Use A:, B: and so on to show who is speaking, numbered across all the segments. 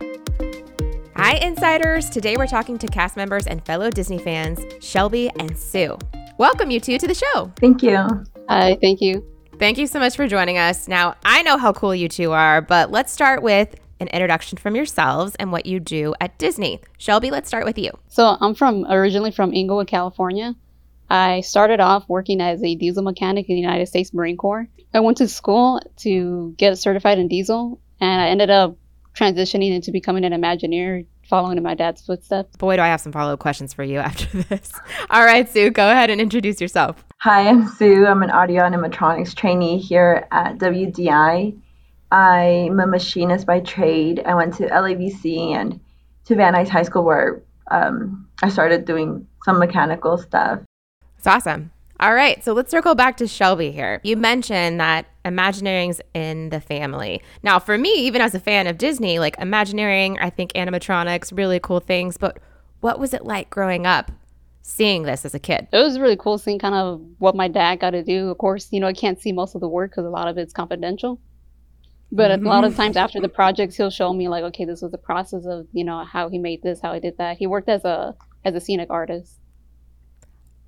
A: Hi, insiders. Today we're talking to cast members and fellow Disney fans, Shelby and Sue. Welcome, you two, to the show.
B: Thank you.
C: Hi, thank you.
A: Thank you so much for joining us. Now, I know how cool you two are, but let's start with an introduction from yourselves and what you do at Disney. Shelby, let's start with you.
C: So, I'm from originally from Inglewood, California. I started off working as a diesel mechanic in the United States Marine Corps. I went to school to get certified in diesel, and I ended up transitioning into becoming an Imagineer, following in my dad's footsteps.
A: Boy, do I have some follow up questions for you after this. All right, Sue, go ahead and introduce yourself.
B: Hi, I'm Sue. I'm an audio animatronics trainee here at WDI. I'm a machinist by trade. I went to LAVC and to Van Nuys High School where um, I started doing some mechanical stuff.
A: It's awesome. All right, so let's circle back to Shelby here. You mentioned that Imagineering's in the family. Now, for me, even as a fan of Disney, like Imagineering, I think animatronics, really cool things. But what was it like growing up seeing this as a kid?
C: It was really cool seeing kind of what my dad got to do. Of course, you know, I can't see most of the work because a lot of it's confidential. But mm-hmm. a lot of mm-hmm. times after the projects, he'll show me like, okay, this was the process of you know how he made this, how he did that. He worked as a as a scenic artist.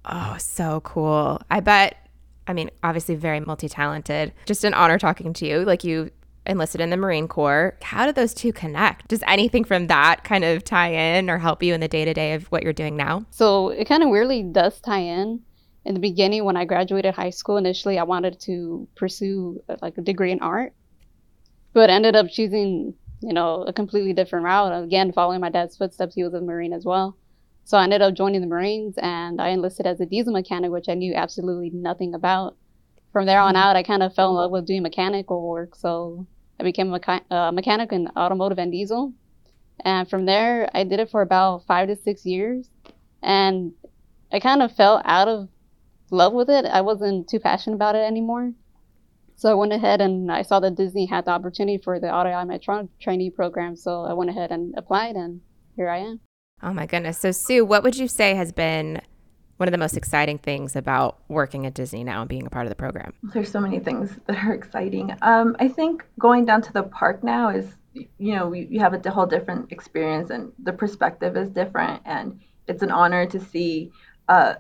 A: Oh, so cool. I bet, I mean, obviously very multi talented. Just an honor talking to you. Like you enlisted in the Marine Corps. How did those two connect? Does anything from that kind of tie in or help you in the day to day of what you're doing now?
C: So it kind of weirdly does tie in. In the beginning, when I graduated high school, initially I wanted to pursue uh, like a degree in art, but ended up choosing, you know, a completely different route. Again, following my dad's footsteps, he was a Marine as well. So I ended up joining the Marines and I enlisted as a diesel mechanic, which I knew absolutely nothing about. From there on mm-hmm. out, I kind of fell in love with doing mechanical work. So I became a mecha- uh, mechanic in automotive and diesel. And from there, I did it for about five to six years. And I kind of fell out of love with it. I wasn't too passionate about it anymore. So I went ahead and I saw that Disney had the opportunity for the audio animatronic trainee program. So I went ahead and applied, and here I am.
A: Oh my goodness. So, Sue, what would you say has been one of the most exciting things about working at Disney now and being a part of the program?
B: There's so many things that are exciting. Um, I think going down to the park now is, you know, we, you have a whole different experience and the perspective is different. And it's an honor to see, uh,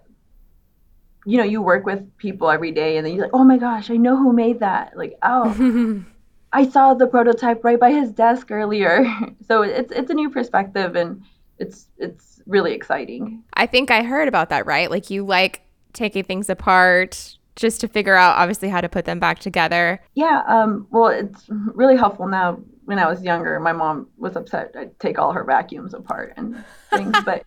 B: you know, you work with people every day and then you're like, oh my gosh, I know who made that. Like, oh. I saw the prototype right by his desk earlier. so it's it's a new perspective and it's it's really exciting.
A: I think I heard about that, right? Like you like taking things apart just to figure out obviously how to put them back together.
B: Yeah, um, well, it's really helpful now. When I was younger, my mom was upset I'd take all her vacuums apart and things, but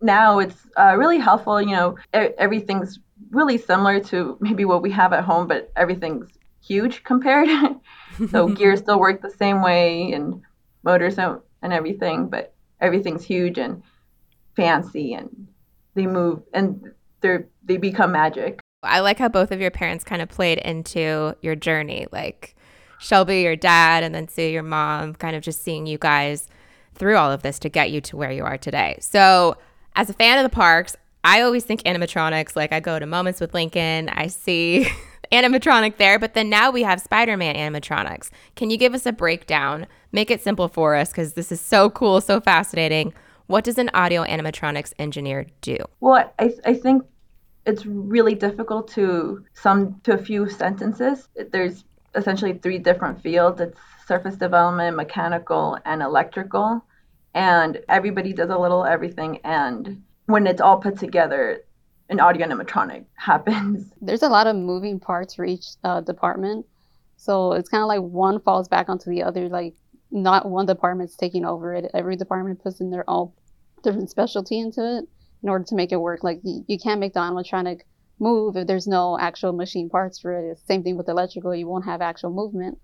B: now it's uh, really helpful. You know, everything's really similar to maybe what we have at home, but everything's huge compared. so gears still work the same way and motors and, and everything, but everything's huge and fancy and they move and they're they become magic.
A: I like how both of your parents kind of played into your journey, like Shelby, your dad, and then Sue, your mom, kind of just seeing you guys through all of this to get you to where you are today. So, as a fan of the parks, I always think animatronics. Like, I go to Moments with Lincoln, I see animatronic there, but then now we have Spider Man animatronics. Can you give us a breakdown? Make it simple for us because this is so cool, so fascinating. What does an audio animatronics engineer do?
B: Well, I, I think it's really difficult to sum to a few sentences. There's essentially three different fields it's surface development, mechanical, and electrical. And everybody does a little everything. And when it's all put together, an audio animatronic happens.
C: There's a lot of moving parts for each uh, department. So it's kind of like one falls back onto the other. Like not one department's taking over it. Every department puts in their own different specialty into it in order to make it work. Like you, can't make the animatronic move if there's no actual machine parts for it. It's same thing with electrical. You won't have actual movement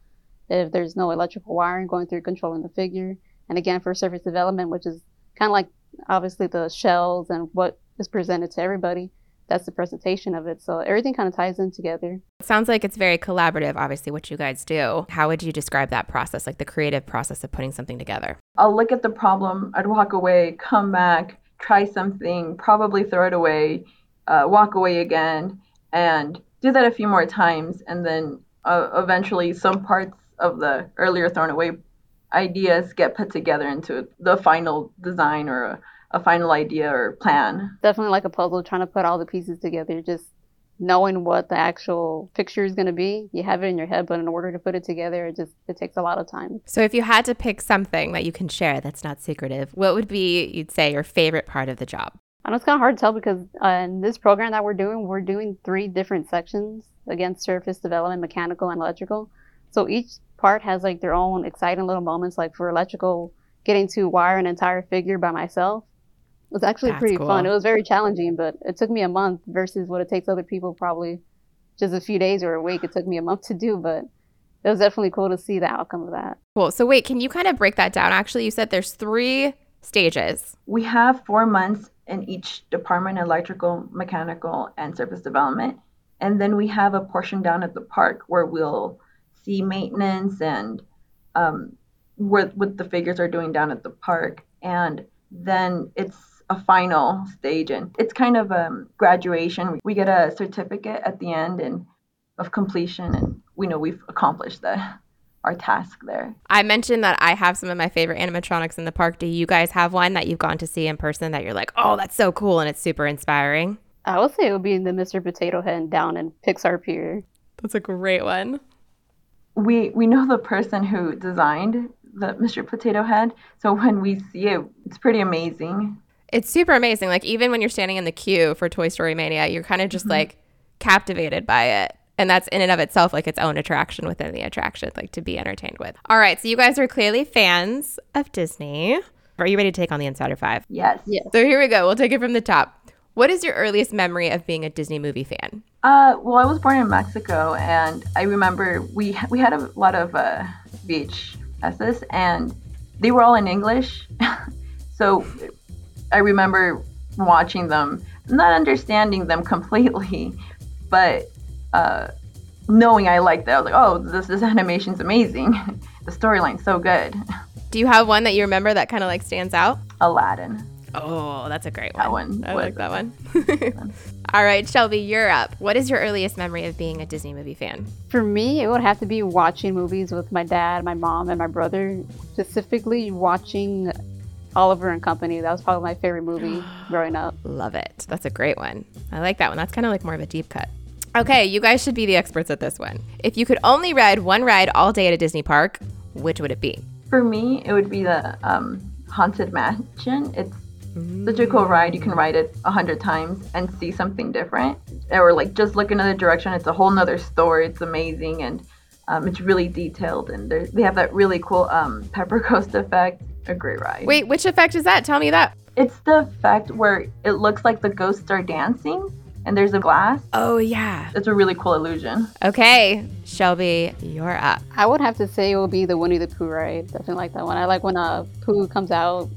C: if there's no electrical wiring going through controlling the figure. And again, for surface development, which is kind of like obviously the shells and what is presented to everybody. That's the presentation of it. So everything kind of ties in together.
A: It sounds like it's very collaborative, obviously, what you guys do. How would you describe that process, like the creative process of putting something together?
B: I'll look at the problem, I'd walk away, come back, try something, probably throw it away, uh, walk away again, and do that a few more times. And then uh, eventually, some parts of the earlier thrown away ideas get put together into the final design or a, a final idea or plan.
C: Definitely like a puzzle, trying to put all the pieces together. Just knowing what the actual picture is going to be you have it in your head but in order to put it together it just it takes a lot of time
A: so if you had to pick something that you can share that's not secretive what would be you'd say your favorite part of the job
C: I know it's kind of hard to tell because uh, in this program that we're doing, we're doing three different sections again surface development, mechanical, and electrical. So each part has like their own exciting little moments. Like for electrical, getting to wire an entire figure by myself it was actually That's pretty cool. fun. It was very challenging, but it took me a month versus what it takes other people probably just a few days or a week. It took me a month to do, but it was definitely cool to see the outcome of that.
A: Cool. So wait, can you kind of break that down? Actually, you said there's three stages.
B: We have four months in each department electrical, mechanical, and surface development. And then we have a portion down at the park where we'll see maintenance and um, what, what the figures are doing down at the park. And then it's a final stage and it's kind of a um, graduation. We get a certificate at the end and of completion and we know we've accomplished that our task there.
A: I mentioned that I have some of my favorite animatronics in the park. Do you guys have one that you've gone to see in person that you're like, oh, that's so cool and it's super inspiring?
C: I would say it would be the Mr. Potato Head down in Pixar Pier.
A: That's a great one.
B: We we know the person who designed the Mr. Potato Head, so when we see it, it's pretty amazing.
A: It's super amazing. Like even when you're standing in the queue for Toy Story Mania, you're kind of just mm-hmm. like captivated by it and that's in and of itself like its own attraction within the attraction like to be entertained with all right so you guys are clearly fans of disney are you ready to take on the insider five
B: yes yes
A: so here we go we'll take it from the top what is your earliest memory of being a disney movie fan
B: uh, well i was born in mexico and i remember we we had a lot of uh, vhs's and they were all in english so i remember watching them not understanding them completely but uh, knowing I liked it, I was like, oh, this this animation's amazing. the storyline's so good.
A: Do you have one that you remember that kind of like stands out?
B: Aladdin.
A: Oh, that's a great one.
B: That one.
A: I like that one. All right, Shelby, you're up. What is your earliest memory of being a Disney movie fan?
C: For me, it would have to be watching movies with my dad, my mom, and my brother. Specifically, watching Oliver and Company. That was probably my favorite movie growing up.
A: Love it. That's a great one. I like that one. That's kind of like more of a deep cut. Okay, you guys should be the experts at this one. If you could only ride one ride all day at a Disney park, which would it be?
B: For me, it would be the um, Haunted Mansion. It's such a cool ride. You can ride it a hundred times and see something different. Or like just look another direction. It's a whole nother story. It's amazing and um, it's really detailed and they have that really cool um, pepper ghost effect. A great ride.
A: Wait, which effect is that? Tell me that.
B: It's the effect where it looks like the ghosts are dancing and there's a glass.
A: Oh, yeah.
B: It's a really cool illusion.
A: Okay, Shelby, you're up.
C: I would have to say it will be the Winnie the Pooh ride. Definitely like that one. I like when uh, Pooh comes out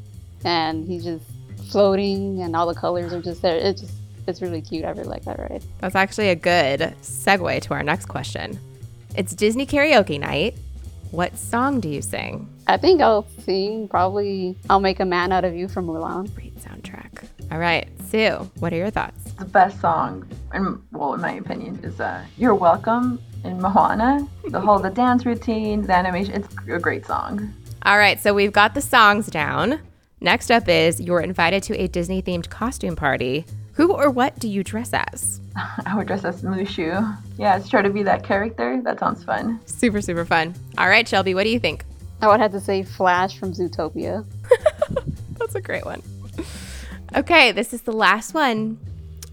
C: and he's just floating and all the colors are just there. It's just, it's really cute. I really like that ride.
A: That's actually a good segue to our next question. It's Disney karaoke night. What song do you sing?
C: I think I'll sing probably I'll Make a Man Out of You from Mulan.
A: Great soundtrack. All right, Sue, what are your thoughts?
B: The best song, in, well, in my opinion, is uh, You're Welcome in Moana. The whole, the dance routine, the animation, it's a great song.
A: All right, so we've got the songs down. Next up is you're invited to a Disney themed costume party. Who or what do you dress as?
B: I would dress as Mushu. Yeah, let's try to be that character. That sounds fun.
A: Super, super fun. All right, Shelby, what do you think?
C: I would have to say Flash from Zootopia.
A: That's a great one. Okay, this is the last one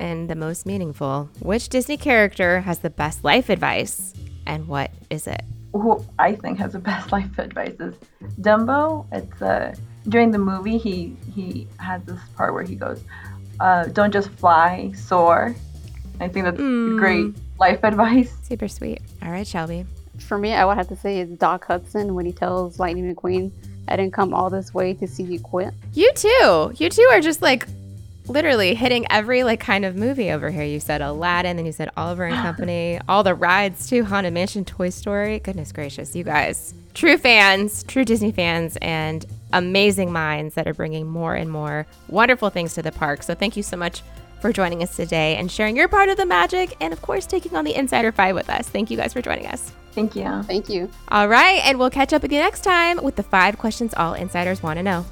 A: and the most meaningful. Which Disney character has the best life advice and what is it?
B: Who I think has the best life advice is Dumbo. It's uh, during the movie he he has this part where he goes, uh, "Don't just fly, soar." I think that's mm. great life advice.
A: Super sweet. All right, Shelby.
C: For me, I would have to say it's Doc Hudson when he tells Lightning McQueen I didn't come all this way to see you quit.
A: You too. You two are just like literally hitting every like kind of movie over here. You said Aladdin, then you said Oliver and Company, all the rides too, Haunted Mansion, Toy Story. Goodness gracious, you guys, true fans, true Disney fans, and amazing minds that are bringing more and more wonderful things to the park. So thank you so much for joining us today and sharing your part of the magic, and of course taking on the Insider Five with us. Thank you guys for joining us.
B: Thank you.
C: Thank you.
A: All right, and we'll catch up again next time with the five questions all insiders want to know.